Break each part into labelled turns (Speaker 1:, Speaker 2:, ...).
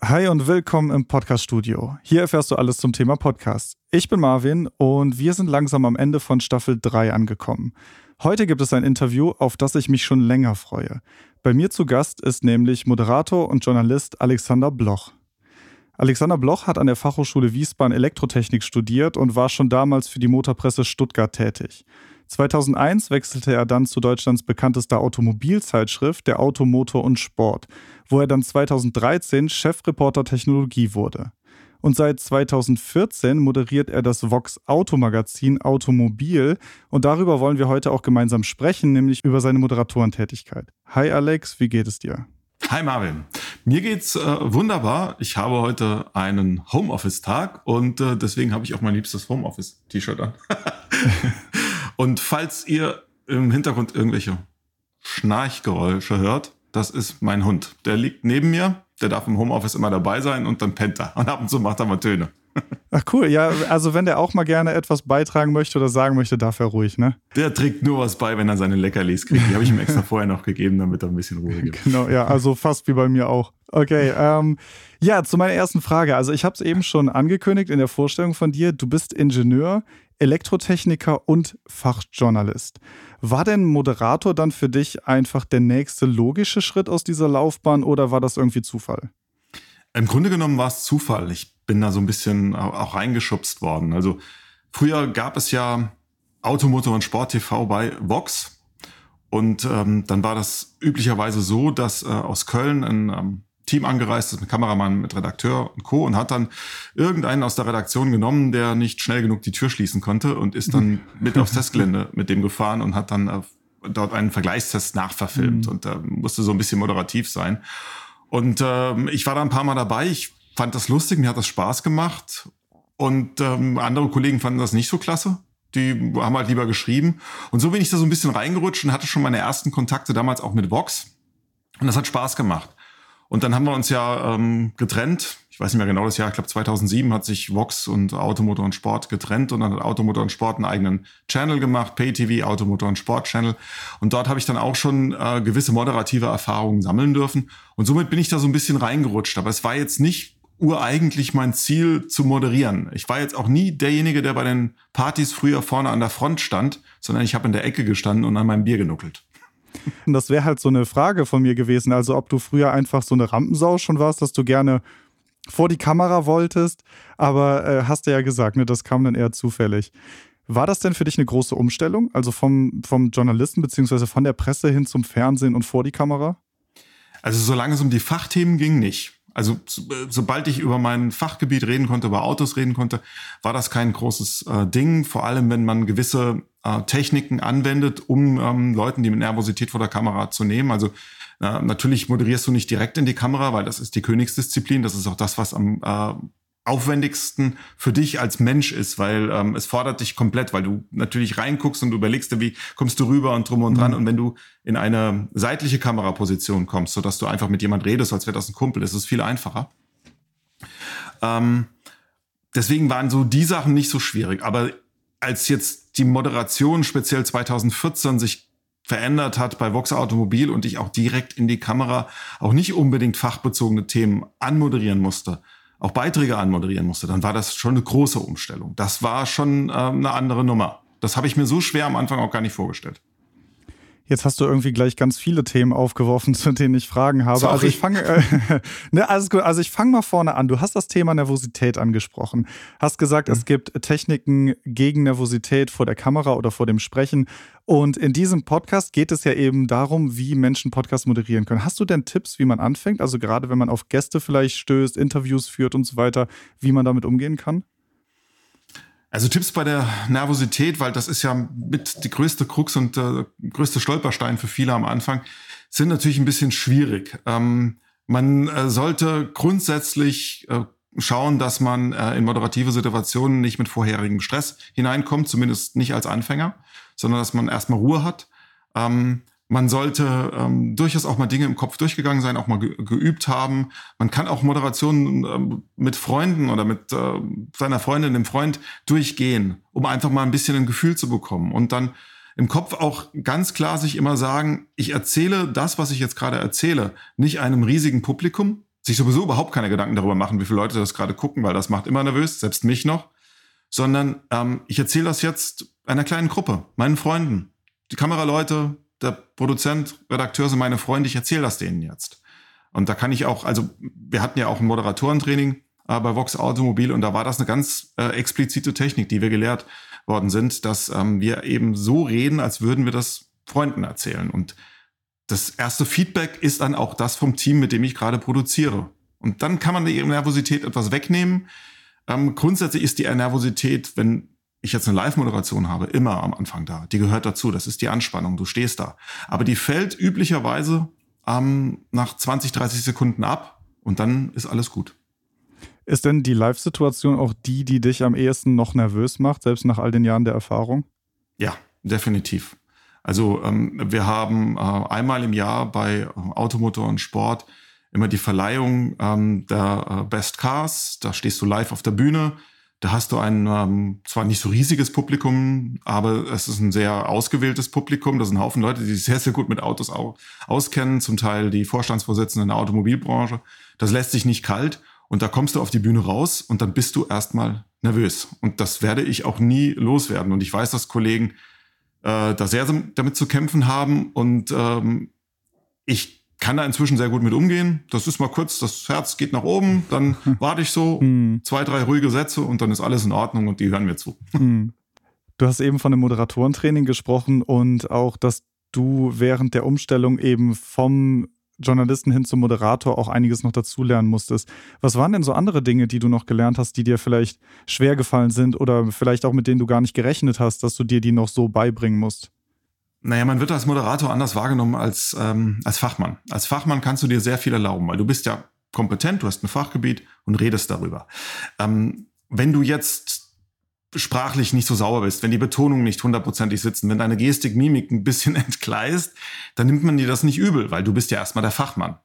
Speaker 1: Hi und willkommen im Podcast-Studio. Hier erfährst du alles zum Thema Podcast. Ich bin Marvin und wir sind langsam am Ende von Staffel 3 angekommen. Heute gibt es ein Interview, auf das ich mich schon länger freue. Bei mir zu Gast ist nämlich Moderator und Journalist Alexander Bloch. Alexander Bloch hat an der Fachhochschule Wiesbaden Elektrotechnik studiert und war schon damals für die Motorpresse Stuttgart tätig. 2001 wechselte er dann zu Deutschlands bekanntester Automobilzeitschrift, der Automotor und Sport, wo er dann 2013 Chefreporter Technologie wurde. Und seit 2014 moderiert er das Vox Automagazin Automobil und darüber wollen wir heute auch gemeinsam sprechen, nämlich über seine Moderatorentätigkeit. Hi Alex, wie geht es dir?
Speaker 2: Hi Marvin, mir geht's äh, wunderbar. Ich habe heute einen Homeoffice-Tag und äh, deswegen habe ich auch mein liebstes Homeoffice-T-Shirt an. Und falls ihr im Hintergrund irgendwelche Schnarchgeräusche hört, das ist mein Hund. Der liegt neben mir, der darf im Homeoffice immer dabei sein und dann pennt er. Und ab und zu macht er mal Töne.
Speaker 1: Ach cool, ja, also wenn der auch mal gerne etwas beitragen möchte oder sagen möchte, darf er ruhig, ne?
Speaker 2: Der trägt nur was bei, wenn er seine Leckerlis kriegt. Die habe ich ihm extra vorher noch gegeben, damit er ein bisschen Ruhe gibt.
Speaker 1: Genau, ja, also fast wie bei mir auch. Okay, ähm, ja, zu meiner ersten Frage. Also ich habe es eben schon angekündigt in der Vorstellung von dir. Du bist Ingenieur Elektrotechniker und Fachjournalist. War denn Moderator dann für dich einfach der nächste logische Schritt aus dieser Laufbahn oder war das irgendwie Zufall?
Speaker 2: Im Grunde genommen war es Zufall. Ich bin da so ein bisschen auch reingeschubst worden. Also früher gab es ja Automotor und Sport TV bei Vox. Und ähm, dann war das üblicherweise so, dass äh, aus Köln ein ähm, Team angereist ist mit Kameramann, mit Redakteur und Co. und hat dann irgendeinen aus der Redaktion genommen, der nicht schnell genug die Tür schließen konnte und ist dann mit aufs Testgelände mit dem gefahren und hat dann dort einen Vergleichstest nachverfilmt mhm. und äh, musste so ein bisschen moderativ sein. Und äh, ich war da ein paar Mal dabei. Ich fand das lustig, mir hat das Spaß gemacht. Und ähm, andere Kollegen fanden das nicht so klasse. Die haben halt lieber geschrieben. Und so bin ich da so ein bisschen reingerutscht und hatte schon meine ersten Kontakte damals auch mit Vox. Und das hat Spaß gemacht. Und dann haben wir uns ja ähm, getrennt. Ich weiß nicht mehr genau das Jahr. Ich glaube 2007 hat sich Vox und Automotor und Sport getrennt und dann hat Automotor und Sport einen eigenen Channel gemacht, PayTV, Automotor und Sport Channel. Und dort habe ich dann auch schon äh, gewisse moderative Erfahrungen sammeln dürfen. Und somit bin ich da so ein bisschen reingerutscht. Aber es war jetzt nicht ureigentlich mein Ziel zu moderieren. Ich war jetzt auch nie derjenige, der bei den Partys früher vorne an der Front stand, sondern ich habe in der Ecke gestanden und an meinem Bier genuckelt.
Speaker 1: Und das wäre halt so eine Frage von mir gewesen. Also, ob du früher einfach so eine Rampensau schon warst, dass du gerne vor die Kamera wolltest. Aber äh, hast du ja gesagt, ne, das kam dann eher zufällig. War das denn für dich eine große Umstellung? Also vom, vom Journalisten beziehungsweise von der Presse hin zum Fernsehen und vor die Kamera?
Speaker 2: Also, solange es um die Fachthemen ging, nicht. Also sobald ich über mein Fachgebiet reden konnte, über Autos reden konnte, war das kein großes äh, Ding. Vor allem, wenn man gewisse äh, Techniken anwendet, um ähm, Leuten die Nervosität vor der Kamera zu nehmen. Also äh, natürlich moderierst du nicht direkt in die Kamera, weil das ist die Königsdisziplin. Das ist auch das, was am äh, aufwendigsten für dich als Mensch ist, weil ähm, es fordert dich komplett, weil du natürlich reinguckst und überlegst wie kommst du rüber und drum und dran. Mhm. Und wenn du in eine seitliche Kameraposition kommst, sodass du einfach mit jemand redest, als wäre das ein Kumpel, ist es viel einfacher. Ähm, deswegen waren so die Sachen nicht so schwierig. Aber als jetzt die Moderation speziell 2014 sich verändert hat bei Vox Automobil und ich auch direkt in die Kamera auch nicht unbedingt fachbezogene Themen anmoderieren musste, auch Beiträge anmoderieren musste, dann war das schon eine große Umstellung. Das war schon äh, eine andere Nummer. Das habe ich mir so schwer am Anfang auch gar nicht vorgestellt.
Speaker 1: Jetzt hast du irgendwie gleich ganz viele Themen aufgeworfen, zu denen ich Fragen habe.
Speaker 2: Sorry.
Speaker 1: Also ich fange, äh, ne, alles gut. Also ich fange mal vorne an. Du hast das Thema Nervosität angesprochen. Hast gesagt, mhm. es gibt Techniken gegen Nervosität vor der Kamera oder vor dem Sprechen. Und in diesem Podcast geht es ja eben darum, wie Menschen Podcasts moderieren können. Hast du denn Tipps, wie man anfängt? Also gerade wenn man auf Gäste vielleicht stößt, Interviews führt und so weiter, wie man damit umgehen kann?
Speaker 2: Also Tipps bei der Nervosität, weil das ist ja mit die größte Krux und äh, größte Stolperstein für viele am Anfang, sind natürlich ein bisschen schwierig. Ähm, man äh, sollte grundsätzlich äh, schauen, dass man äh, in moderative Situationen nicht mit vorherigem Stress hineinkommt, zumindest nicht als Anfänger, sondern dass man erstmal Ruhe hat. Ähm, man sollte ähm, durchaus auch mal Dinge im Kopf durchgegangen sein, auch mal ge geübt haben. Man kann auch Moderationen ähm, mit Freunden oder mit äh, seiner Freundin, dem Freund durchgehen, um einfach mal ein bisschen ein Gefühl zu bekommen. Und dann im Kopf auch ganz klar sich immer sagen, ich erzähle das, was ich jetzt gerade erzähle, nicht einem riesigen Publikum, sich sowieso überhaupt keine Gedanken darüber machen, wie viele Leute das gerade gucken, weil das macht immer nervös, selbst mich noch, sondern ähm, ich erzähle das jetzt einer kleinen Gruppe, meinen Freunden. Die Kameraleute, der Produzent, Redakteur sind meine Freunde, ich erzähle das denen jetzt. Und da kann ich auch, also wir hatten ja auch ein Moderatorentraining äh, bei Vox Automobil und da war das eine ganz äh, explizite Technik, die wir gelehrt worden sind, dass ähm, wir eben so reden, als würden wir das Freunden erzählen. Und das erste Feedback ist dann auch das vom Team, mit dem ich gerade produziere. Und dann kann man die Nervosität etwas wegnehmen. Ähm, grundsätzlich ist die Nervosität, wenn ich jetzt eine Live-Moderation habe, immer am Anfang da. Die gehört dazu. Das ist die Anspannung. Du stehst da. Aber die fällt üblicherweise ähm, nach 20, 30 Sekunden ab und dann ist alles gut.
Speaker 1: Ist denn die Live-Situation auch die, die dich am ehesten noch nervös macht, selbst nach all den Jahren der Erfahrung?
Speaker 2: Ja, definitiv. Also ähm, wir haben äh, einmal im Jahr bei äh, Automotor und Sport immer die Verleihung ähm, der äh, Best Cars. Da stehst du live auf der Bühne. Da hast du ein ähm, zwar nicht so riesiges Publikum, aber es ist ein sehr ausgewähltes Publikum. Das sind ein Haufen Leute, die sich sehr, sehr gut mit Autos auch auskennen, zum Teil die Vorstandsvorsitzenden der Automobilbranche. Das lässt sich nicht kalt. Und da kommst du auf die Bühne raus und dann bist du erstmal nervös. Und das werde ich auch nie loswerden. Und ich weiß, dass Kollegen äh, da sehr damit zu kämpfen haben. Und ähm, ich kann da inzwischen sehr gut mit umgehen. Das ist mal kurz, das Herz geht nach oben, dann warte ich so hm. zwei, drei ruhige Sätze und dann ist alles in Ordnung und die hören mir zu. Hm.
Speaker 1: Du hast eben von dem Moderatorentraining gesprochen und auch, dass du während der Umstellung eben vom Journalisten hin zum Moderator auch einiges noch dazulernen musstest. Was waren denn so andere Dinge, die du noch gelernt hast, die dir vielleicht schwer gefallen sind oder vielleicht auch mit denen du gar nicht gerechnet hast, dass du dir die noch so beibringen musst?
Speaker 2: Naja, man wird als Moderator anders wahrgenommen als, ähm, als Fachmann. Als Fachmann kannst du dir sehr viel erlauben, weil du bist ja kompetent, du hast ein Fachgebiet und redest darüber. Ähm, wenn du jetzt sprachlich nicht so sauber bist, wenn die Betonungen nicht hundertprozentig sitzen, wenn deine Gestik, Mimik ein bisschen entgleist, dann nimmt man dir das nicht übel, weil du bist ja erstmal der Fachmann.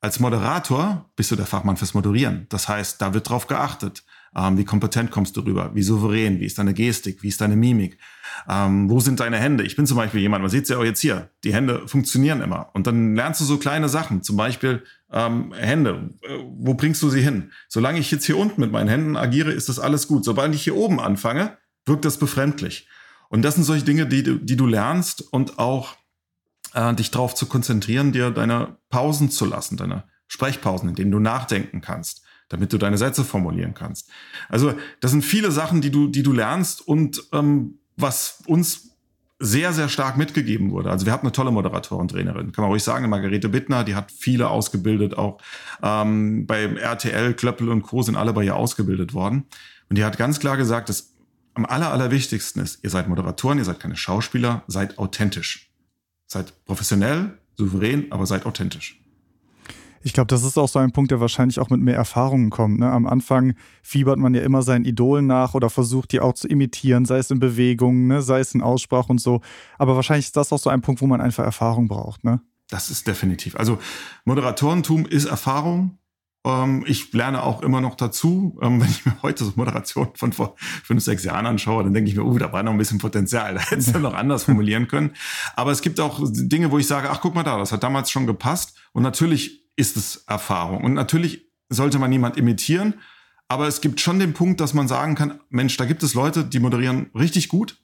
Speaker 2: Als Moderator bist du der Fachmann fürs Moderieren. Das heißt, da wird drauf geachtet. Ähm, wie kompetent kommst du rüber? Wie souverän? Wie ist deine Gestik? Wie ist deine Mimik? Ähm, wo sind deine Hände? Ich bin zum Beispiel jemand, man sieht es ja auch jetzt hier, die Hände funktionieren immer. Und dann lernst du so kleine Sachen, zum Beispiel ähm, Hände, äh, wo bringst du sie hin? Solange ich jetzt hier unten mit meinen Händen agiere, ist das alles gut. Sobald ich hier oben anfange, wirkt das befremdlich. Und das sind solche Dinge, die, die du lernst und auch äh, dich darauf zu konzentrieren, dir deine Pausen zu lassen, deine Sprechpausen, in denen du nachdenken kannst damit du deine Sätze formulieren kannst. Also das sind viele Sachen, die du, die du lernst und ähm, was uns sehr, sehr stark mitgegeben wurde. Also wir hatten eine tolle Moderatorin-Trainerin, kann man ruhig sagen, Margarete Bittner, die hat viele ausgebildet, auch ähm, beim RTL, Klöppel und Co. sind alle bei ihr ausgebildet worden. Und die hat ganz klar gesagt, dass am aller, allerwichtigsten ist, ihr seid Moderatoren, ihr seid keine Schauspieler, seid authentisch. Seid professionell, souverän, aber seid authentisch.
Speaker 1: Ich glaube, das ist auch so ein Punkt, der wahrscheinlich auch mit mehr Erfahrungen kommt. Ne? Am Anfang fiebert man ja immer seinen Idolen nach oder versucht, die auch zu imitieren, sei es in Bewegungen, ne? sei es in Aussprache und so. Aber wahrscheinlich ist das auch so ein Punkt, wo man einfach Erfahrung braucht. Ne?
Speaker 2: Das ist definitiv. Also Moderatorentum ist Erfahrung. Ähm, ich lerne auch immer noch dazu. Ähm, wenn ich mir heute so Moderation von vor fünf, sechs Jahren anschaue, dann denke ich mir, uh, da war noch ein bisschen Potenzial. Da hättest du noch anders formulieren können. Aber es gibt auch Dinge, wo ich sage, ach, guck mal da, das hat damals schon gepasst. Und natürlich ist es Erfahrung. Und natürlich sollte man niemand imitieren, aber es gibt schon den Punkt, dass man sagen kann, Mensch, da gibt es Leute, die moderieren richtig gut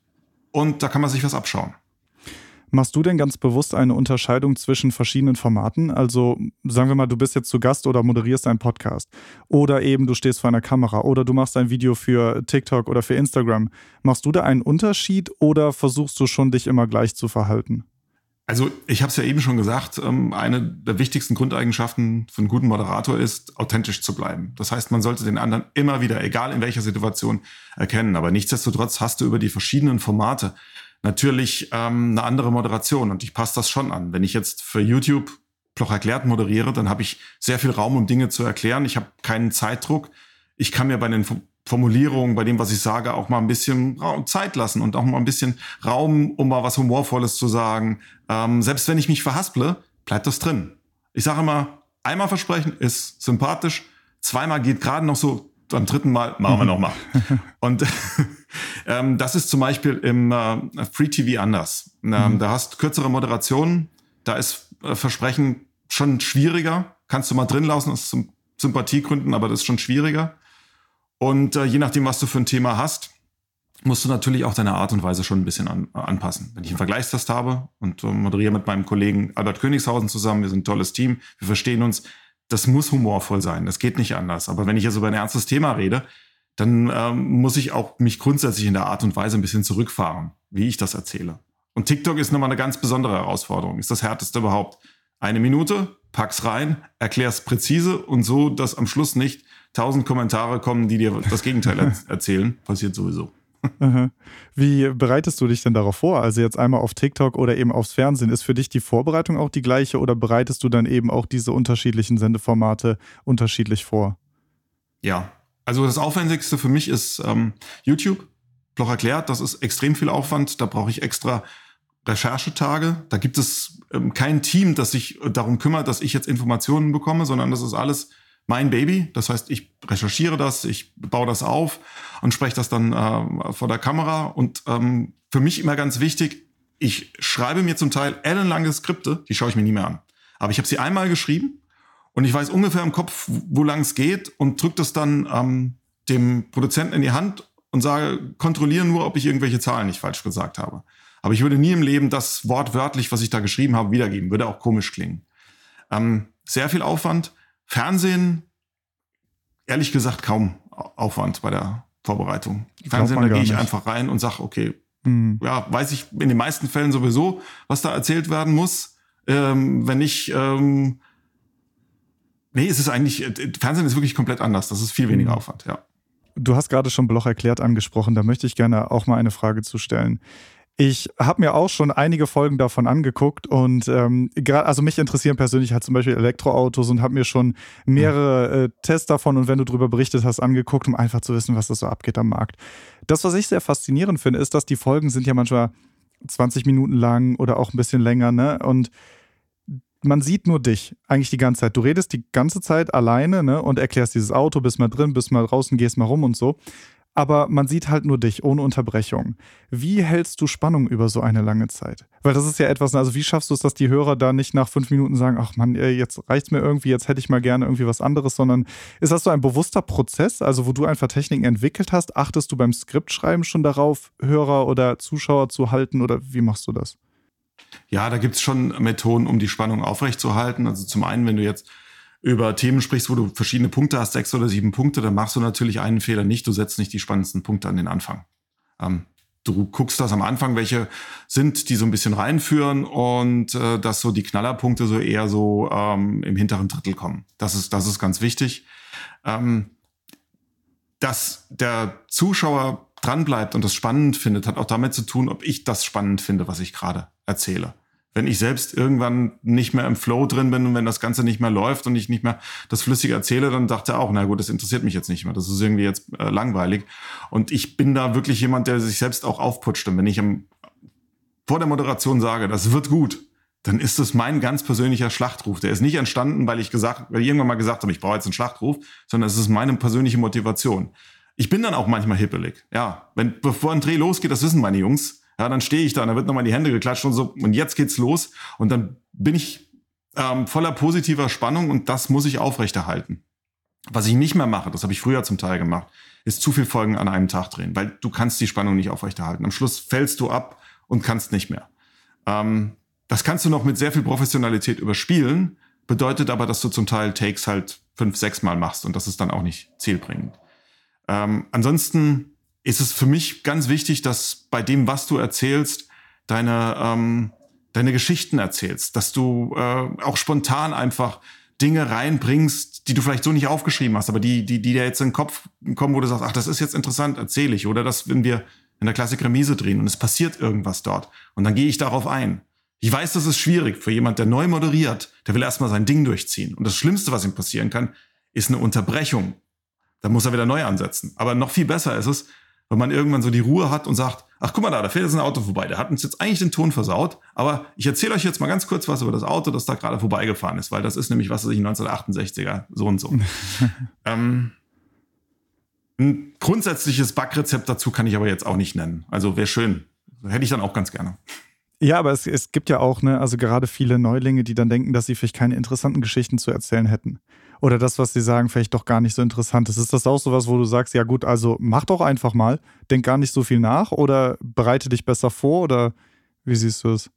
Speaker 2: und da kann man sich was abschauen.
Speaker 1: Machst du denn ganz bewusst eine Unterscheidung zwischen verschiedenen Formaten? Also sagen wir mal, du bist jetzt zu Gast oder moderierst einen Podcast oder eben du stehst vor einer Kamera oder du machst ein Video für TikTok oder für Instagram. Machst du da einen Unterschied oder versuchst du schon dich immer gleich zu verhalten?
Speaker 2: Also ich habe es ja eben schon gesagt, ähm, eine der wichtigsten Grundeigenschaften für einen guten Moderator ist, authentisch zu bleiben. Das heißt, man sollte den anderen immer wieder, egal in welcher Situation, erkennen. Aber nichtsdestotrotz hast du über die verschiedenen Formate natürlich ähm, eine andere Moderation und ich passe das schon an. Wenn ich jetzt für YouTube Ploch erklärt moderiere, dann habe ich sehr viel Raum, um Dinge zu erklären. Ich habe keinen Zeitdruck. Ich kann mir bei den Formulierungen, bei dem, was ich sage, auch mal ein bisschen Zeit lassen und auch mal ein bisschen Raum, um mal was Humorvolles zu sagen. Ähm, selbst wenn ich mich verhasple, bleibt das drin. Ich sage immer, einmal versprechen ist sympathisch, zweimal geht gerade noch so, beim dritten Mal machen wir nochmal. und ähm, das ist zum Beispiel im äh, Free TV anders. Ähm, mhm. Da hast kürzere Moderationen, da ist äh, Versprechen schon schwieriger. Kannst du mal drin lassen, ist Sympathiegründen, aber das ist schon schwieriger. Und äh, je nachdem, was du für ein Thema hast, musst du natürlich auch deine Art und Weise schon ein bisschen an, anpassen. Wenn ich einen Vergleichstest habe und äh, moderiere mit meinem Kollegen Albert Königshausen zusammen, wir sind ein tolles Team, wir verstehen uns, das muss humorvoll sein, das geht nicht anders. Aber wenn ich jetzt über ein ernstes Thema rede, dann ähm, muss ich auch mich grundsätzlich in der Art und Weise ein bisschen zurückfahren, wie ich das erzähle. Und TikTok ist nochmal eine ganz besondere Herausforderung, ist das härteste überhaupt. Eine Minute, pack's rein, erklär's präzise und so, dass am Schluss nicht tausend Kommentare kommen, die dir das Gegenteil erzählen. Passiert sowieso.
Speaker 1: Wie bereitest du dich denn darauf vor? Also jetzt einmal auf TikTok oder eben aufs Fernsehen. Ist für dich die Vorbereitung auch die gleiche oder bereitest du dann eben auch diese unterschiedlichen Sendeformate unterschiedlich vor?
Speaker 2: Ja, also das Aufwendigste für mich ist ähm, YouTube. Bloch erklärt, das ist extrem viel Aufwand. Da brauche ich extra Recherchetage. Da gibt es ähm, kein Team, das sich darum kümmert, dass ich jetzt Informationen bekomme, sondern das ist alles mein Baby. Das heißt, ich recherchiere das, ich baue das auf und spreche das dann äh, vor der Kamera. Und ähm, für mich immer ganz wichtig, ich schreibe mir zum Teil ellenlange Skripte, die schaue ich mir nie mehr an. Aber ich habe sie einmal geschrieben und ich weiß ungefähr im Kopf, wo lang es geht und drücke das dann ähm, dem Produzenten in die Hand und sage, kontrolliere nur, ob ich irgendwelche Zahlen nicht falsch gesagt habe. Aber ich würde nie im Leben das wortwörtlich, was ich da geschrieben habe, wiedergeben. Würde auch komisch klingen. Ähm, sehr viel Aufwand. Fernsehen, ehrlich gesagt, kaum Aufwand bei der Vorbereitung. Fernsehen, da gehe ich nicht. einfach rein und sage, okay, mhm. ja, weiß ich in den meisten Fällen sowieso, was da erzählt werden muss. Ähm, wenn nicht, ähm, nee, es ist eigentlich, äh, Fernsehen ist wirklich komplett anders. Das ist viel weniger mhm. Aufwand, ja.
Speaker 1: Du hast gerade schon Bloch erklärt angesprochen, da möchte ich gerne auch mal eine Frage zu stellen. Ich habe mir auch schon einige Folgen davon angeguckt und ähm, gerade, also mich interessieren persönlich halt zum Beispiel Elektroautos und habe mir schon mehrere äh, Tests davon und wenn du darüber berichtet hast, angeguckt, um einfach zu wissen, was das so abgeht am Markt. Das, was ich sehr faszinierend finde, ist, dass die Folgen sind ja manchmal 20 Minuten lang oder auch ein bisschen länger, ne? Und man sieht nur dich eigentlich die ganze Zeit. Du redest die ganze Zeit alleine ne, und erklärst dieses Auto, bist mal drin, bist mal draußen, gehst mal rum und so aber man sieht halt nur dich ohne Unterbrechung. Wie hältst du Spannung über so eine lange Zeit? Weil das ist ja etwas, also wie schaffst du es, dass die Hörer da nicht nach fünf Minuten sagen, ach man, jetzt reicht's mir irgendwie, jetzt hätte ich mal gerne irgendwie was anderes, sondern ist das so ein bewusster Prozess, also wo du einfach Techniken entwickelt hast? Achtest du beim Skriptschreiben schon darauf, Hörer oder Zuschauer zu halten oder wie machst du das?
Speaker 2: Ja, da gibt's schon Methoden, um die Spannung aufrechtzuerhalten. Also zum einen, wenn du jetzt über Themen sprichst, wo du verschiedene Punkte hast, sechs oder sieben Punkte, dann machst du natürlich einen Fehler nicht. Du setzt nicht die spannendsten Punkte an den Anfang. Ähm, du guckst das am Anfang, welche sind, die so ein bisschen reinführen und äh, dass so die Knallerpunkte so eher so ähm, im hinteren Drittel kommen. Das ist, das ist ganz wichtig. Ähm, dass der Zuschauer dranbleibt und das spannend findet, hat auch damit zu tun, ob ich das spannend finde, was ich gerade erzähle wenn ich selbst irgendwann nicht mehr im Flow drin bin und wenn das Ganze nicht mehr läuft und ich nicht mehr das flüssig erzähle, dann dachte er auch, na gut, das interessiert mich jetzt nicht mehr. Das ist irgendwie jetzt äh, langweilig. Und ich bin da wirklich jemand, der sich selbst auch aufputscht. Und wenn ich im, vor der Moderation sage, das wird gut, dann ist es mein ganz persönlicher Schlachtruf. Der ist nicht entstanden, weil ich gesagt, weil ich irgendwann mal gesagt habe, ich brauche jetzt einen Schlachtruf, sondern es ist meine persönliche Motivation. Ich bin dann auch manchmal hippelig. Ja, wenn bevor ein Dreh losgeht, das wissen meine Jungs, ja, dann stehe ich da, und da wird nochmal die Hände geklatscht und so, und jetzt geht's los. Und dann bin ich ähm, voller positiver Spannung und das muss ich aufrechterhalten. Was ich nicht mehr mache, das habe ich früher zum Teil gemacht, ist zu viel Folgen an einem Tag drehen, weil du kannst die Spannung nicht aufrechterhalten. Am Schluss fällst du ab und kannst nicht mehr. Ähm, das kannst du noch mit sehr viel Professionalität überspielen, bedeutet aber, dass du zum Teil Takes halt fünf, sechs Mal machst und das ist dann auch nicht zielbringend. Ähm, ansonsten ist es für mich ganz wichtig, dass bei dem, was du erzählst, deine, ähm, deine Geschichten erzählst, dass du äh, auch spontan einfach Dinge reinbringst, die du vielleicht so nicht aufgeschrieben hast, aber die, die, die dir jetzt in den Kopf kommen, wo du sagst, ach, das ist jetzt interessant, erzähle ich. Oder das, wenn wir in der Klassik Remise drehen und es passiert irgendwas dort. Und dann gehe ich darauf ein. Ich weiß, das ist schwierig für jemand, der neu moderiert, der will erstmal sein Ding durchziehen. Und das Schlimmste, was ihm passieren kann, ist eine Unterbrechung. Da muss er wieder neu ansetzen. Aber noch viel besser ist es, wenn man irgendwann so die Ruhe hat und sagt, ach guck mal da, da fährt jetzt ein Auto vorbei, der hat uns jetzt eigentlich den Ton versaut, aber ich erzähle euch jetzt mal ganz kurz was über das Auto, das da gerade vorbeigefahren ist, weil das ist nämlich, was weiß ich, 1968er, so und so. ähm, ein grundsätzliches Backrezept dazu kann ich aber jetzt auch nicht nennen. Also wäre schön. Hätte ich dann auch ganz gerne.
Speaker 1: Ja, aber es, es gibt ja auch, ne, also gerade viele Neulinge, die dann denken, dass sie vielleicht keine interessanten Geschichten zu erzählen hätten. Oder das, was sie sagen, vielleicht doch gar nicht so interessant ist. Ist das auch sowas, wo du sagst, ja gut, also mach doch einfach mal, denk gar nicht so viel nach oder bereite dich besser vor oder wie siehst du es?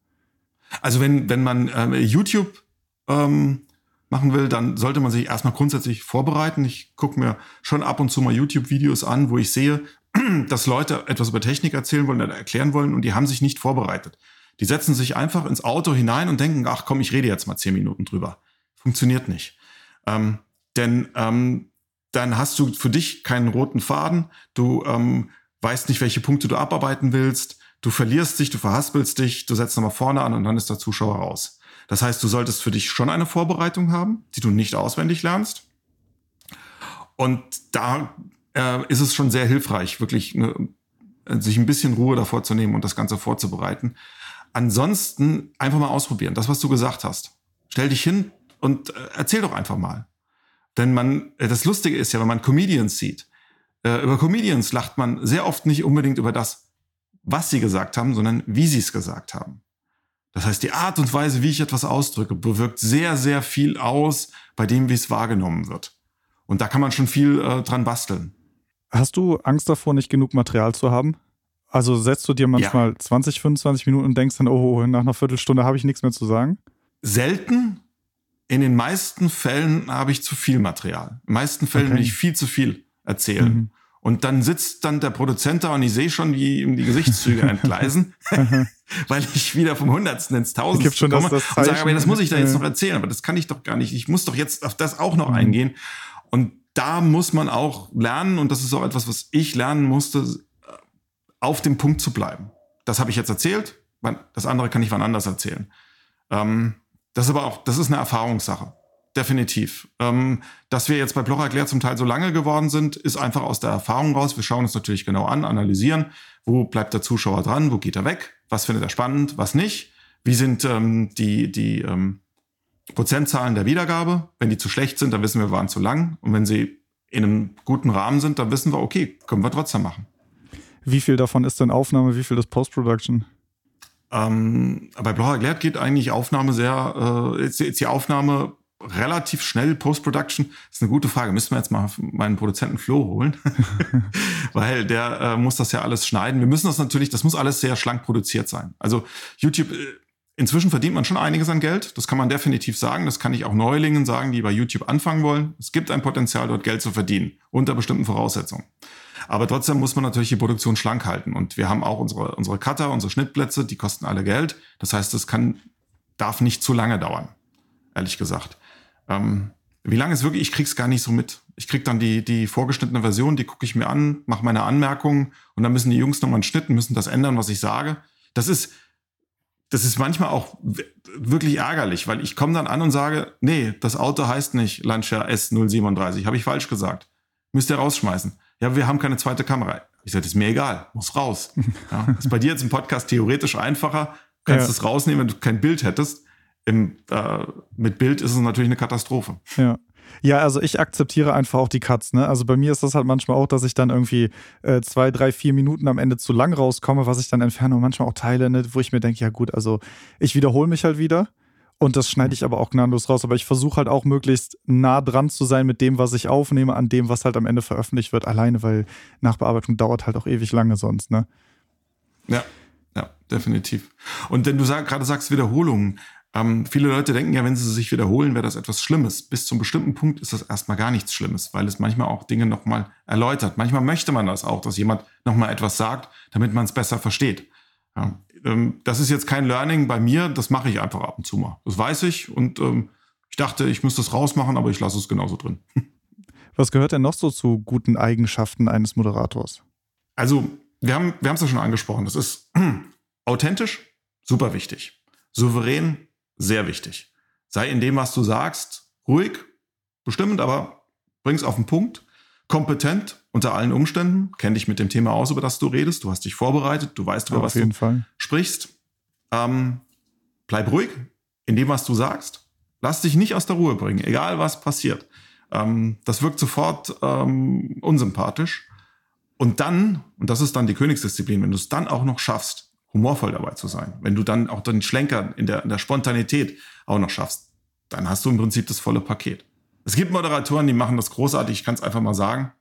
Speaker 2: Also wenn, wenn man äh, YouTube ähm, machen will, dann sollte man sich erstmal grundsätzlich vorbereiten. Ich gucke mir schon ab und zu mal YouTube-Videos an, wo ich sehe, dass Leute etwas über Technik erzählen wollen oder erklären wollen und die haben sich nicht vorbereitet. Die setzen sich einfach ins Auto hinein und denken, ach komm, ich rede jetzt mal zehn Minuten drüber. Funktioniert nicht. Ähm, denn ähm, dann hast du für dich keinen roten Faden, du ähm, weißt nicht, welche Punkte du abarbeiten willst, du verlierst dich, du verhaspelst dich, du setzt nochmal vorne an und dann ist der Zuschauer raus. Das heißt, du solltest für dich schon eine Vorbereitung haben, die du nicht auswendig lernst. Und da äh, ist es schon sehr hilfreich, wirklich eine, sich ein bisschen Ruhe davor zu nehmen und das Ganze vorzubereiten. Ansonsten einfach mal ausprobieren, das, was du gesagt hast. Stell dich hin und äh, erzähl doch einfach mal. Denn man, äh, das Lustige ist ja, wenn man Comedians sieht, äh, über Comedians lacht man sehr oft nicht unbedingt über das, was sie gesagt haben, sondern wie sie es gesagt haben. Das heißt, die Art und Weise, wie ich etwas ausdrücke, bewirkt sehr, sehr viel aus bei dem, wie es wahrgenommen wird. Und da kann man schon viel äh, dran basteln.
Speaker 1: Hast du Angst davor, nicht genug Material zu haben? Also setzt du dir manchmal ja. 20, 25 Minuten und denkst dann, oh, nach einer Viertelstunde habe ich nichts mehr zu sagen?
Speaker 2: Selten. In den meisten Fällen habe ich zu viel Material. In den meisten Fällen okay. will ich viel zu viel erzählen. Mhm. Und dann sitzt dann der Produzent da und ich sehe schon, wie ihm die Gesichtszüge entgleisen, weil ich wieder vom Hundertsten ins Tausendste komme das, das und sage, aber das muss ich da jetzt noch erzählen, aber das kann ich doch gar nicht. Ich muss doch jetzt auf das auch noch mhm. eingehen. Und da muss man auch lernen, und das ist auch etwas, was ich lernen musste, auf dem Punkt zu bleiben. Das habe ich jetzt erzählt, das andere kann ich wann anders erzählen. Ähm, das ist aber auch, das ist eine Erfahrungssache. Definitiv. Ähm, dass wir jetzt bei Bloch erklärt zum Teil so lange geworden sind, ist einfach aus der Erfahrung raus. Wir schauen uns natürlich genau an, analysieren, wo bleibt der Zuschauer dran, wo geht er weg, was findet er spannend, was nicht, wie sind ähm, die, die ähm, Prozentzahlen der Wiedergabe. Wenn die zu schlecht sind, dann wissen wir, wir waren zu lang. Und wenn sie in einem guten Rahmen sind, dann wissen wir, okay, können wir trotzdem machen.
Speaker 1: Wie viel davon ist denn Aufnahme, wie viel ist Post-Production?
Speaker 2: Ähm, bei Bloch erklärt geht eigentlich Aufnahme sehr, äh, ist, ist die Aufnahme relativ schnell Post-Production? Das ist eine gute Frage. Müssen wir jetzt mal meinen Produzenten Flo holen, weil der äh, muss das ja alles schneiden. Wir müssen das natürlich, das muss alles sehr schlank produziert sein. Also YouTube, äh, inzwischen verdient man schon einiges an Geld. Das kann man definitiv sagen. Das kann ich auch Neulingen sagen, die bei YouTube anfangen wollen. Es gibt ein Potenzial, dort Geld zu verdienen, unter bestimmten Voraussetzungen. Aber trotzdem muss man natürlich die Produktion schlank halten. Und wir haben auch unsere, unsere Cutter, unsere Schnittplätze, die kosten alle Geld. Das heißt, es kann, darf nicht zu lange dauern, ehrlich gesagt. Ähm, wie lange ist wirklich, ich krieg's gar nicht so mit. Ich krieg dann die, die vorgeschnittene Version, die gucke ich mir an, mache meine Anmerkungen und dann müssen die Jungs nochmal einen Schnitt, müssen das ändern, was ich sage. Das ist, das ist manchmal auch wirklich ärgerlich, weil ich komme dann an und sage, nee, das Auto heißt nicht Lancia S037, habe ich falsch gesagt. Müsst ihr rausschmeißen ja, wir haben keine zweite Kamera. Ich sage, ist mir egal, muss raus. Ja, ist bei dir jetzt im Podcast theoretisch einfacher, kannst ja. es rausnehmen, wenn du kein Bild hättest. Im, äh, mit Bild ist es natürlich eine Katastrophe.
Speaker 1: Ja. Ja, also ich akzeptiere einfach auch die Cuts. Ne? Also bei mir ist das halt manchmal auch, dass ich dann irgendwie äh, zwei, drei, vier Minuten am Ende zu lang rauskomme, was ich dann entferne und manchmal auch teile, ne? wo ich mir denke, ja gut, also ich wiederhole mich halt wieder. Und das schneide ich aber auch gnadenlos raus. Aber ich versuche halt auch möglichst nah dran zu sein mit dem, was ich aufnehme, an dem, was halt am Ende veröffentlicht wird. Alleine, weil Nachbearbeitung dauert halt auch ewig lange sonst, ne?
Speaker 2: Ja, ja, definitiv. Und wenn du sag, gerade sagst Wiederholungen, ähm, viele Leute denken ja, wenn sie sich wiederholen, wäre das etwas Schlimmes. Bis zum bestimmten Punkt ist das erstmal gar nichts Schlimmes, weil es manchmal auch Dinge nochmal erläutert. Manchmal möchte man das auch, dass jemand nochmal etwas sagt, damit man es besser versteht. Ja, ähm, das ist jetzt kein Learning bei mir, das mache ich einfach ab und zu mal. Das weiß ich und ähm, ich dachte, ich müsste das rausmachen, aber ich lasse es genauso drin.
Speaker 1: Was gehört denn noch so zu guten Eigenschaften eines Moderators?
Speaker 2: Also, wir haben wir es ja schon angesprochen. Das ist authentisch, super wichtig. Souverän, sehr wichtig. Sei in dem, was du sagst, ruhig, bestimmend, aber bring's auf den Punkt kompetent unter allen Umständen, kenn dich mit dem Thema aus, über das du redest, du hast dich vorbereitet, du weißt, über
Speaker 1: Auf
Speaker 2: was du
Speaker 1: Fall.
Speaker 2: sprichst. Ähm, bleib ruhig in dem, was du sagst. Lass dich nicht aus der Ruhe bringen, egal was passiert. Ähm, das wirkt sofort ähm, unsympathisch. Und dann, und das ist dann die Königsdisziplin, wenn du es dann auch noch schaffst, humorvoll dabei zu sein, wenn du dann auch den Schlenker in der, in der Spontanität auch noch schaffst, dann hast du im Prinzip das volle Paket. Es gibt Moderatoren, die machen das großartig, ich kann es einfach mal sagen.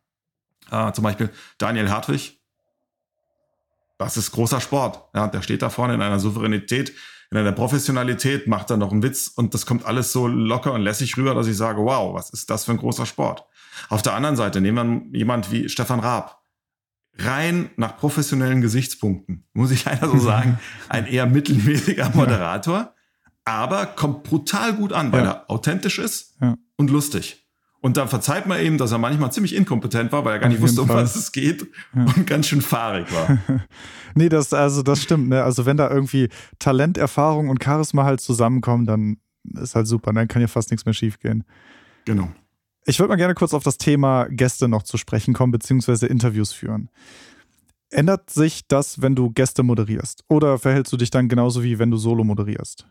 Speaker 2: Äh, zum Beispiel Daniel Hartwig. Das ist großer Sport. Ja, der steht da vorne in einer Souveränität, in einer Professionalität, macht dann noch einen Witz und das kommt alles so locker und lässig rüber, dass ich sage, wow, was ist das für ein großer Sport? Auf der anderen Seite nehmen wir jemand wie Stefan Raab. Rein nach professionellen Gesichtspunkten, muss ich leider so sagen, ein eher mittelmäßiger Moderator, aber kommt brutal gut an, weil ja. er authentisch ist ja. und lustig. Und dann verzeiht man ihm, dass er manchmal ziemlich inkompetent war, weil er gar Auf nicht wusste, um was es geht ja. und ganz schön fahrig war.
Speaker 1: nee, das, also das stimmt, ne? Also wenn da irgendwie Talent, Erfahrung und Charisma halt zusammenkommen, dann ist halt super. Dann kann ja fast nichts mehr schiefgehen.
Speaker 2: Genau.
Speaker 1: Ich würde mal gerne kurz auf das Thema Gäste noch zu sprechen kommen, beziehungsweise Interviews führen. Ändert sich das, wenn du Gäste moderierst? Oder verhältst du dich dann genauso wie wenn du Solo moderierst?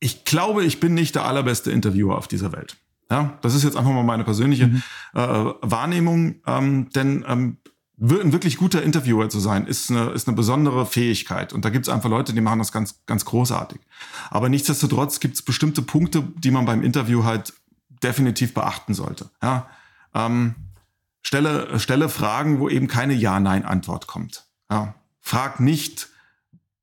Speaker 2: Ich glaube, ich bin nicht der allerbeste Interviewer auf dieser Welt. Ja, das ist jetzt einfach mal meine persönliche mhm. äh, Wahrnehmung, ähm, denn ähm, ein wirklich guter Interviewer zu sein, ist eine, ist eine besondere Fähigkeit. Und da gibt es einfach Leute, die machen das ganz, ganz großartig. Aber nichtsdestotrotz gibt es bestimmte Punkte, die man beim Interview halt definitiv beachten sollte. Ja, ähm, stelle, stelle Fragen, wo eben keine Ja-Nein-Antwort kommt. Ja, frag nicht,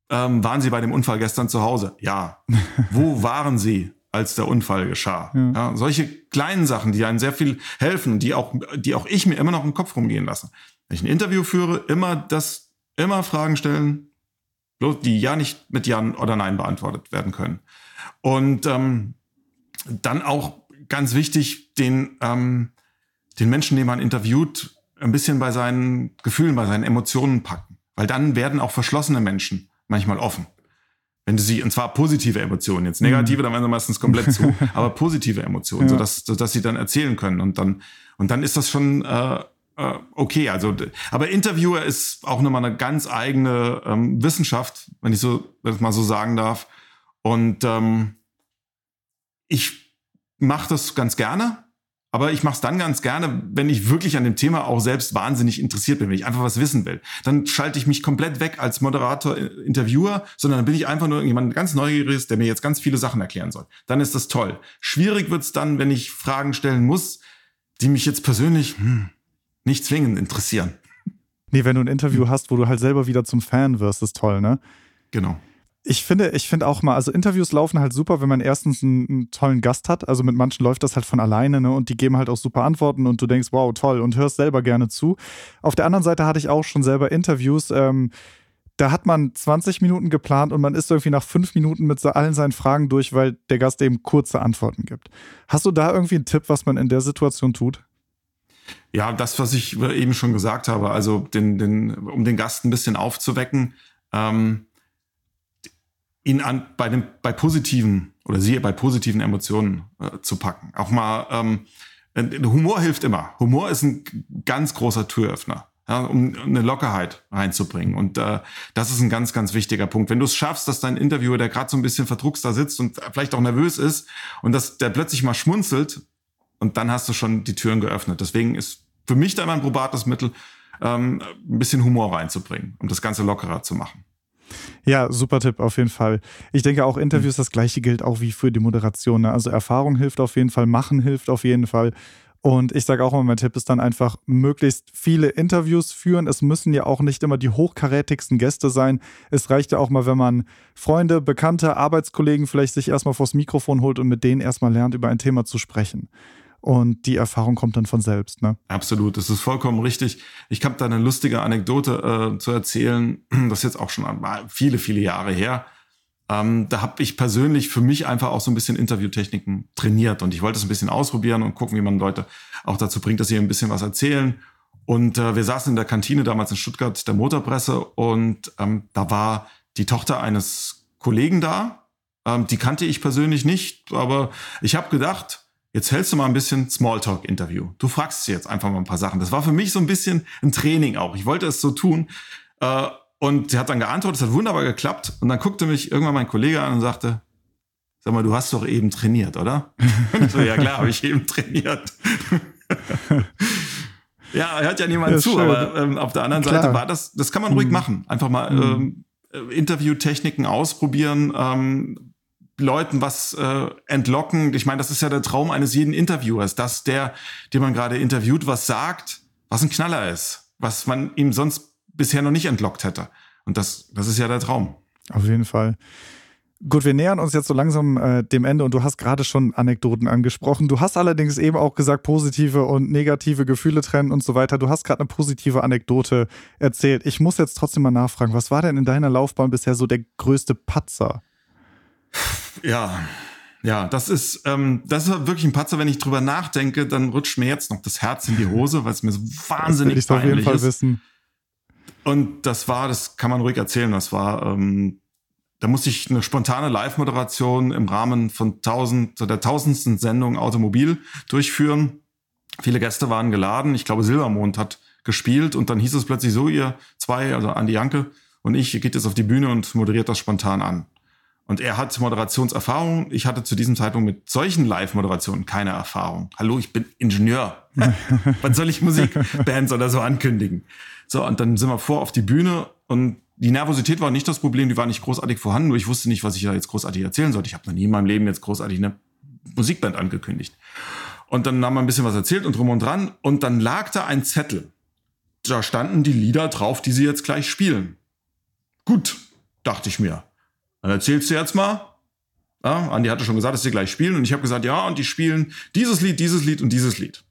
Speaker 2: ähm, waren Sie bei dem Unfall gestern zu Hause? Ja. wo waren Sie? Als der Unfall geschah. Ja. ja. solche kleinen Sachen, die einen sehr viel helfen, die auch, die auch ich mir immer noch im Kopf rumgehen lasse. Wenn ich ein Interview führe, immer das, immer Fragen stellen, bloß die ja nicht mit Ja oder Nein beantwortet werden können. Und ähm, dann auch ganz wichtig, den, ähm, den Menschen, den man interviewt, ein bisschen bei seinen Gefühlen, bei seinen Emotionen packen. Weil dann werden auch verschlossene Menschen manchmal offen. Wenn du sie, und zwar positive Emotionen, jetzt negative, mhm. dann werden sie meistens komplett zu, aber positive Emotionen, ja. sodass, sodass sie dann erzählen können. Und dann, und dann ist das schon äh, äh, okay. Also, aber Interviewer ist auch nochmal eine ganz eigene ähm, Wissenschaft, wenn ich so, wenn ich mal so sagen darf. Und ähm, ich mache das ganz gerne. Aber ich mache es dann ganz gerne, wenn ich wirklich an dem Thema auch selbst wahnsinnig interessiert bin, wenn ich einfach was wissen will. Dann schalte ich mich komplett weg als Moderator, äh, Interviewer, sondern dann bin ich einfach nur jemand ganz Neugieriges, der mir jetzt ganz viele Sachen erklären soll. Dann ist das toll. Schwierig wird's dann, wenn ich Fragen stellen muss, die mich jetzt persönlich hm, nicht zwingend interessieren.
Speaker 1: Nee, wenn du ein Interview hast, wo du halt selber wieder zum Fan wirst, ist toll, ne?
Speaker 2: Genau.
Speaker 1: Ich finde, ich finde auch mal, also Interviews laufen halt super, wenn man erstens einen, einen, tollen Gast hat. Also mit manchen läuft das halt von alleine, ne? Und die geben halt auch super Antworten und du denkst, wow, toll, und hörst selber gerne zu. Auf der anderen Seite hatte ich auch schon selber Interviews. Ähm, da hat man 20 Minuten geplant und man ist irgendwie nach fünf Minuten mit allen seinen Fragen durch, weil der Gast eben kurze Antworten gibt. Hast du da irgendwie einen Tipp, was man in der Situation tut?
Speaker 2: Ja, das, was ich eben schon gesagt habe, also den, den, um den Gast ein bisschen aufzuwecken. Ähm ihn an, bei, dem, bei positiven oder sie bei positiven Emotionen äh, zu packen. Auch mal, ähm, Humor hilft immer. Humor ist ein ganz großer Türöffner, ja, um eine Lockerheit reinzubringen. Und äh, das ist ein ganz, ganz wichtiger Punkt. Wenn du es schaffst, dass dein Interviewer, der gerade so ein bisschen verdruckst da sitzt und vielleicht auch nervös ist und dass der plötzlich mal schmunzelt und dann hast du schon die Türen geöffnet. Deswegen ist für mich da immer ein probates Mittel, ähm, ein bisschen Humor reinzubringen, um das Ganze lockerer zu machen.
Speaker 1: Ja, super Tipp, auf jeden Fall. Ich denke auch Interviews, das gleiche gilt auch wie für die Moderation. Ne? Also Erfahrung hilft auf jeden Fall, Machen hilft auf jeden Fall. Und ich sage auch immer, mein Tipp ist dann einfach, möglichst viele Interviews führen. Es müssen ja auch nicht immer die hochkarätigsten Gäste sein. Es reicht ja auch mal, wenn man Freunde, Bekannte, Arbeitskollegen vielleicht sich erstmal vors Mikrofon holt und mit denen erstmal lernt, über ein Thema zu sprechen und die Erfahrung kommt dann von selbst. Ne?
Speaker 2: Absolut, das ist vollkommen richtig. Ich habe da eine lustige Anekdote äh, zu erzählen, das ist jetzt auch schon viele, viele Jahre her. Ähm, da habe ich persönlich für mich einfach auch so ein bisschen Interviewtechniken trainiert und ich wollte es ein bisschen ausprobieren und gucken, wie man Leute auch dazu bringt, dass sie ein bisschen was erzählen. Und äh, wir saßen in der Kantine damals in Stuttgart der Motorpresse und ähm, da war die Tochter eines Kollegen da. Ähm, die kannte ich persönlich nicht, aber ich habe gedacht, Jetzt hältst du mal ein bisschen Smalltalk-Interview. Du fragst sie jetzt einfach mal ein paar Sachen. Das war für mich so ein bisschen ein Training auch. Ich wollte es so tun. Äh, und sie hat dann geantwortet, es hat wunderbar geklappt. Und dann guckte mich irgendwann mein Kollege an und sagte, sag mal, du hast doch eben trainiert, oder? so, ja klar, habe ich eben trainiert. ja, hört ja niemand zu, schön. aber ähm, auf der anderen klar. Seite war das, das kann man ruhig mhm. machen. Einfach mal mhm. ähm, Interviewtechniken ausprobieren. Ähm, Leuten was äh, entlocken. Ich meine, das ist ja der Traum eines jeden Interviewers, dass der, den man gerade interviewt, was sagt, was ein Knaller ist, was man ihm sonst bisher noch nicht entlockt hätte. Und das, das ist ja der Traum.
Speaker 1: Auf jeden Fall. Gut, wir nähern uns jetzt so langsam äh, dem Ende und du hast gerade schon Anekdoten angesprochen. Du hast allerdings eben auch gesagt, positive und negative Gefühle trennen und so weiter. Du hast gerade eine positive Anekdote erzählt. Ich muss jetzt trotzdem mal nachfragen, was war denn in deiner Laufbahn bisher so der größte Patzer?
Speaker 2: Ja, ja, das ist, ähm, das ist wirklich ein Patzer, wenn ich drüber nachdenke, dann rutscht mir jetzt noch das Herz in die Hose, weil es mir so wahnsinnig das peinlich auf jeden Fall ist. Wissen. Und das war, das kann man ruhig erzählen, das war ähm, da musste ich eine spontane Live-Moderation im Rahmen von tausend, der tausendsten Sendung Automobil durchführen. Viele Gäste waren geladen. Ich glaube, Silbermond hat gespielt und dann hieß es plötzlich so, ihr zwei, also Andi Janke und ich, ihr geht jetzt auf die Bühne und moderiert das spontan an. Und er hat Moderationserfahrung. Ich hatte zu diesem Zeitpunkt mit solchen Live-Moderationen keine Erfahrung. Hallo, ich bin Ingenieur. Wann soll ich Musikbands oder so ankündigen? So, und dann sind wir vor auf die Bühne und die Nervosität war nicht das Problem, die war nicht großartig vorhanden, nur ich wusste nicht, was ich da jetzt großartig erzählen sollte. Ich habe noch nie in meinem Leben jetzt großartig eine Musikband angekündigt. Und dann haben wir ein bisschen was erzählt und drum und dran. Und dann lag da ein Zettel. Da standen die Lieder drauf, die sie jetzt gleich spielen. Gut, dachte ich mir. Dann erzählst du jetzt mal. Ja, Andi hatte schon gesagt, dass sie gleich spielen. Und ich habe gesagt, ja, und die spielen dieses Lied, dieses Lied und dieses Lied.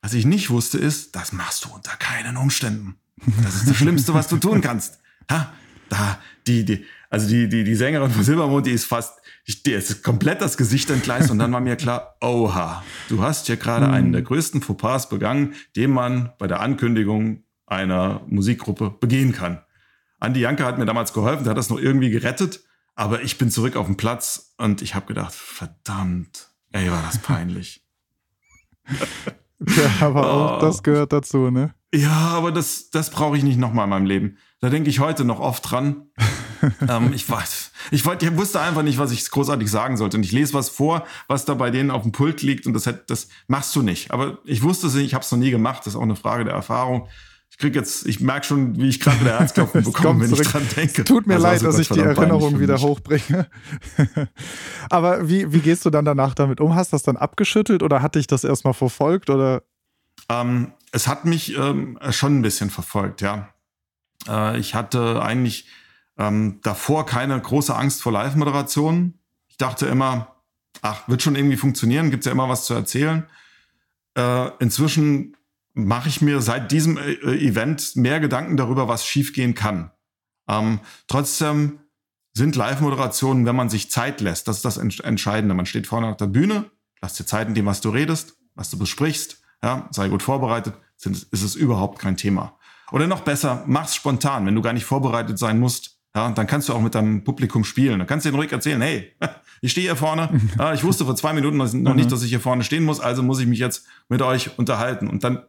Speaker 2: Was ich nicht wusste, ist, das machst du unter keinen Umständen. Das ist das Schlimmste, was du tun kannst ha, da, die, die, also die, die, die Sängerin von Silbermond, die ist fast, die ist komplett das Gesicht entgleist und dann war mir klar, oha, du hast hier gerade mhm. einen der größten Fauxpas begangen, den man bei der Ankündigung einer Musikgruppe begehen kann. Andi Janke hat mir damals geholfen, der hat das noch irgendwie gerettet, aber ich bin zurück auf den Platz und ich habe gedacht, verdammt, ey, war das peinlich.
Speaker 1: ja, aber auch oh. das gehört dazu, ne?
Speaker 2: Ja, aber das, das brauche ich nicht nochmal in meinem Leben. Da denke ich heute noch oft dran. ähm, ich weiß, ich, wollte, ich wusste einfach nicht, was ich großartig sagen sollte. Und ich lese was vor, was da bei denen auf dem Pult liegt und das, das machst du nicht. Aber ich wusste es nicht, ich habe es noch nie gemacht. Das ist auch eine Frage der Erfahrung. Ich krieg jetzt, ich merke schon, wie ich gerade wieder Herzklopfen bekomme, wenn zurück. ich dran denke.
Speaker 1: Tut mir also leid, dass ich die Erinnerung wieder hochbringe. Aber wie, wie gehst du dann danach damit um? Hast du das dann abgeschüttelt oder hat dich das erstmal verfolgt oder?
Speaker 2: Ähm, es hat mich ähm, schon ein bisschen verfolgt, ja. Äh, ich hatte eigentlich ähm, davor keine große Angst vor Live-Moderationen. Ich dachte immer, ach, wird schon irgendwie funktionieren, gibt's ja immer was zu erzählen. Äh, inzwischen mache ich mir seit diesem äh, Event mehr Gedanken darüber, was schiefgehen kann. Ähm, trotzdem sind Live-Moderationen, wenn man sich Zeit lässt, das ist das Entscheidende. Man steht vorne auf der Bühne, lass dir Zeit in dem, was du redest, was du besprichst, ja, sei gut vorbereitet, sind, ist es überhaupt kein Thema. Oder noch besser, mach's spontan, wenn du gar nicht vorbereitet sein musst. Ja, dann kannst du auch mit deinem Publikum spielen. Dann kannst du denen ruhig erzählen, hey, ich stehe hier vorne. Ja, ich wusste vor zwei Minuten noch nicht, mhm. dass ich hier vorne stehen muss, also muss ich mich jetzt mit euch unterhalten. Und dann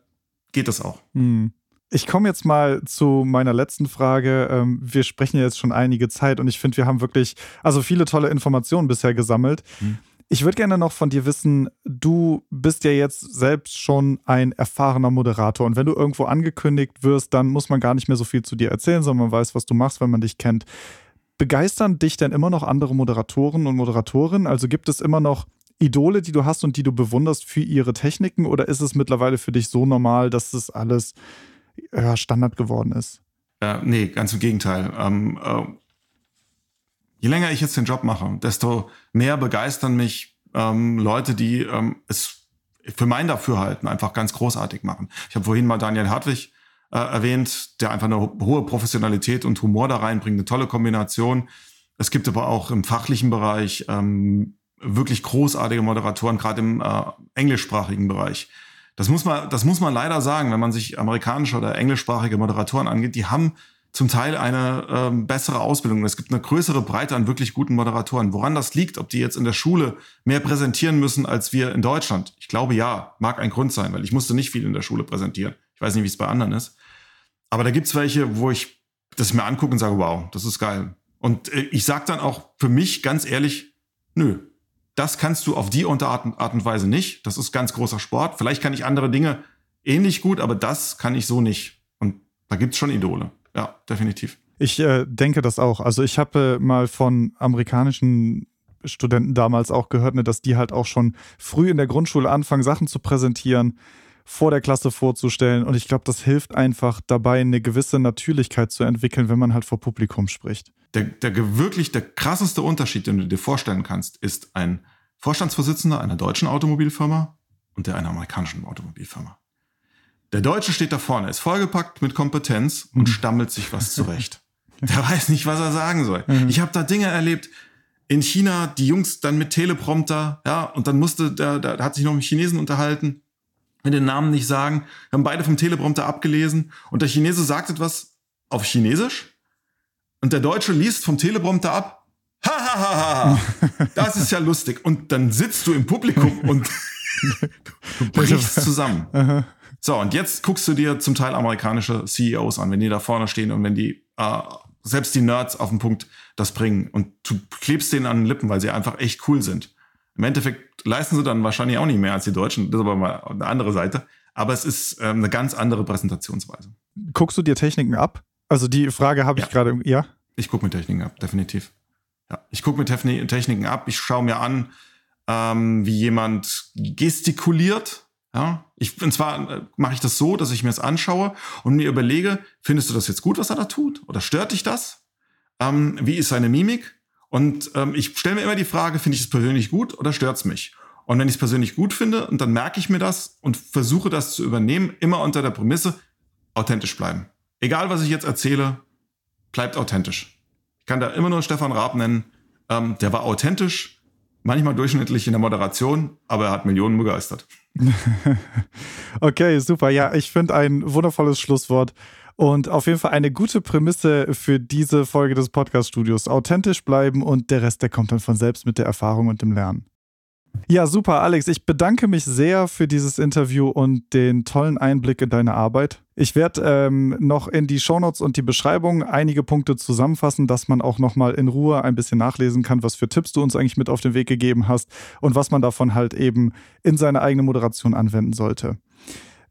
Speaker 2: geht das auch.
Speaker 1: Mhm. Ich komme jetzt mal zu meiner letzten Frage. Ähm, wir sprechen ja jetzt schon einige Zeit und ich finde, wir haben wirklich, also viele tolle Informationen bisher gesammelt. Mhm. Ich würde gerne noch von dir wissen, du bist ja jetzt selbst schon ein erfahrener Moderator und wenn du irgendwo angekündigt wirst, dann muss man gar nicht mehr so viel zu dir erzählen, sondern man weiß, was du machst, wenn man dich kennt. Begeistern dich denn immer noch andere Moderatoren und Moderatorinnen? Also gibt es immer noch Idole, die du hast und die du bewunderst für ihre Techniken oder ist es mittlerweile für dich so normal, dass das alles ja, Standard geworden ist?
Speaker 2: Äh, nee, ganz im Gegenteil. Ähm, äh, je länger ich jetzt den Job mache, desto mehr begeistern mich ähm, Leute, die ähm, es für mein Dafürhalten einfach ganz großartig machen. Ich habe vorhin mal Daniel Hartwig äh, erwähnt, der einfach eine hohe Professionalität und Humor da reinbringt, eine tolle Kombination. Es gibt aber auch im fachlichen Bereich ähm, wirklich großartige Moderatoren, gerade im äh, englischsprachigen Bereich. Das muss man, das muss man leider sagen, wenn man sich amerikanische oder englischsprachige Moderatoren angeht, die haben zum Teil eine ähm, bessere Ausbildung. Es gibt eine größere Breite an wirklich guten Moderatoren. Woran das liegt, ob die jetzt in der Schule mehr präsentieren müssen als wir in Deutschland? Ich glaube ja, mag ein Grund sein, weil ich musste nicht viel in der Schule präsentieren. Ich weiß nicht, wie es bei anderen ist. Aber da gibt's welche, wo ich das mir angucke und sage, wow, das ist geil. Und äh, ich sage dann auch für mich ganz ehrlich, nö, das kannst du auf die Art und Weise nicht. Das ist ganz großer Sport. Vielleicht kann ich andere Dinge ähnlich gut, aber das kann ich so nicht. Und da gibt's schon Idole. Ja, definitiv.
Speaker 1: Ich äh, denke das auch. Also ich habe äh, mal von amerikanischen Studenten damals auch gehört, ne, dass die halt auch schon früh in der Grundschule anfangen, Sachen zu präsentieren, vor der Klasse vorzustellen. Und ich glaube, das hilft einfach dabei, eine gewisse Natürlichkeit zu entwickeln, wenn man halt vor Publikum spricht.
Speaker 2: Der, der wirklich der krasseste Unterschied, den du dir vorstellen kannst, ist ein Vorstandsvorsitzender einer deutschen Automobilfirma und der einer amerikanischen Automobilfirma. Der Deutsche steht da vorne, ist vollgepackt mit Kompetenz und mhm. stammelt sich was zurecht. Der weiß nicht, was er sagen soll. Mhm. Ich habe da Dinge erlebt in China, die Jungs dann mit Teleprompter, ja, und dann musste der, der, hat sich noch mit Chinesen unterhalten, mit den Namen nicht sagen, haben beide vom Teleprompter abgelesen und der Chinese sagt etwas auf Chinesisch und der Deutsche liest vom Teleprompter ab. Ha, ha, ha, ha. Das ist ja lustig. Und dann sitzt du im Publikum und du brichst zusammen. So, und jetzt guckst du dir zum Teil amerikanische CEOs an, wenn die da vorne stehen und wenn die, äh, selbst die Nerds auf den Punkt das bringen und du klebst denen an den Lippen, weil sie einfach echt cool sind. Im Endeffekt leisten sie dann wahrscheinlich auch nicht mehr als die Deutschen, das ist aber mal eine andere Seite. Aber es ist ähm, eine ganz andere Präsentationsweise.
Speaker 1: Guckst du dir Techniken ab? Also die Frage habe ich ja. gerade, ja?
Speaker 2: Ich gucke mir Techniken ab, definitiv. Ja, ich gucke mir Techniken ab, ich schaue mir an, ähm, wie jemand gestikuliert, ja, ich, und zwar äh, mache ich das so, dass ich mir das anschaue und mir überlege, findest du das jetzt gut, was er da tut? Oder stört dich das? Ähm, wie ist seine Mimik? Und ähm, ich stelle mir immer die Frage, finde ich es persönlich gut oder stört es mich? Und wenn ich es persönlich gut finde, und dann merke ich mir das und versuche das zu übernehmen, immer unter der Prämisse, authentisch bleiben. Egal, was ich jetzt erzähle, bleibt authentisch. Ich kann da immer nur Stefan Raab nennen. Ähm, der war authentisch, manchmal durchschnittlich in der Moderation, aber er hat Millionen begeistert.
Speaker 1: okay, super. Ja, ich finde ein wundervolles Schlusswort. Und auf jeden Fall eine gute Prämisse für diese Folge des Podcast-Studios. Authentisch bleiben und der Rest, der kommt dann von selbst mit der Erfahrung und dem Lernen. Ja, super, Alex. Ich bedanke mich sehr für dieses Interview und den tollen Einblick in deine Arbeit. Ich werde ähm, noch in die Shownotes und die Beschreibung einige Punkte zusammenfassen, dass man auch nochmal in Ruhe ein bisschen nachlesen kann, was für Tipps du uns eigentlich mit auf den Weg gegeben hast und was man davon halt eben in seine eigene Moderation anwenden sollte.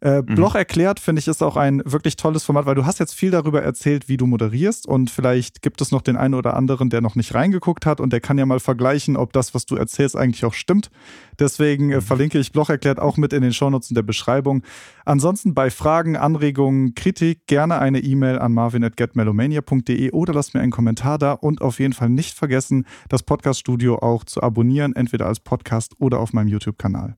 Speaker 1: Äh, mhm. Bloch erklärt, finde ich, ist auch ein wirklich tolles Format, weil du hast jetzt viel darüber erzählt, wie du moderierst und vielleicht gibt es noch den einen oder anderen, der noch nicht reingeguckt hat und der kann ja mal vergleichen, ob das, was du erzählst, eigentlich auch stimmt. Deswegen äh, mhm. verlinke ich Bloch erklärt auch mit in den Shownotes in der Beschreibung. Ansonsten bei Fragen, Anregungen, Kritik gerne eine E-Mail an marvin.getmelomania.de oder lasst mir einen Kommentar da und auf jeden Fall nicht vergessen, das Podcast-Studio auch zu abonnieren, entweder als Podcast oder auf meinem YouTube-Kanal.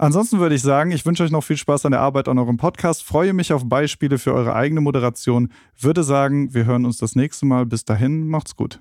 Speaker 1: Ansonsten würde ich sagen, ich wünsche euch noch viel Spaß an der Arbeit an eurem Podcast, freue mich auf Beispiele für eure eigene Moderation, würde sagen, wir hören uns das nächste Mal. Bis dahin, macht's gut.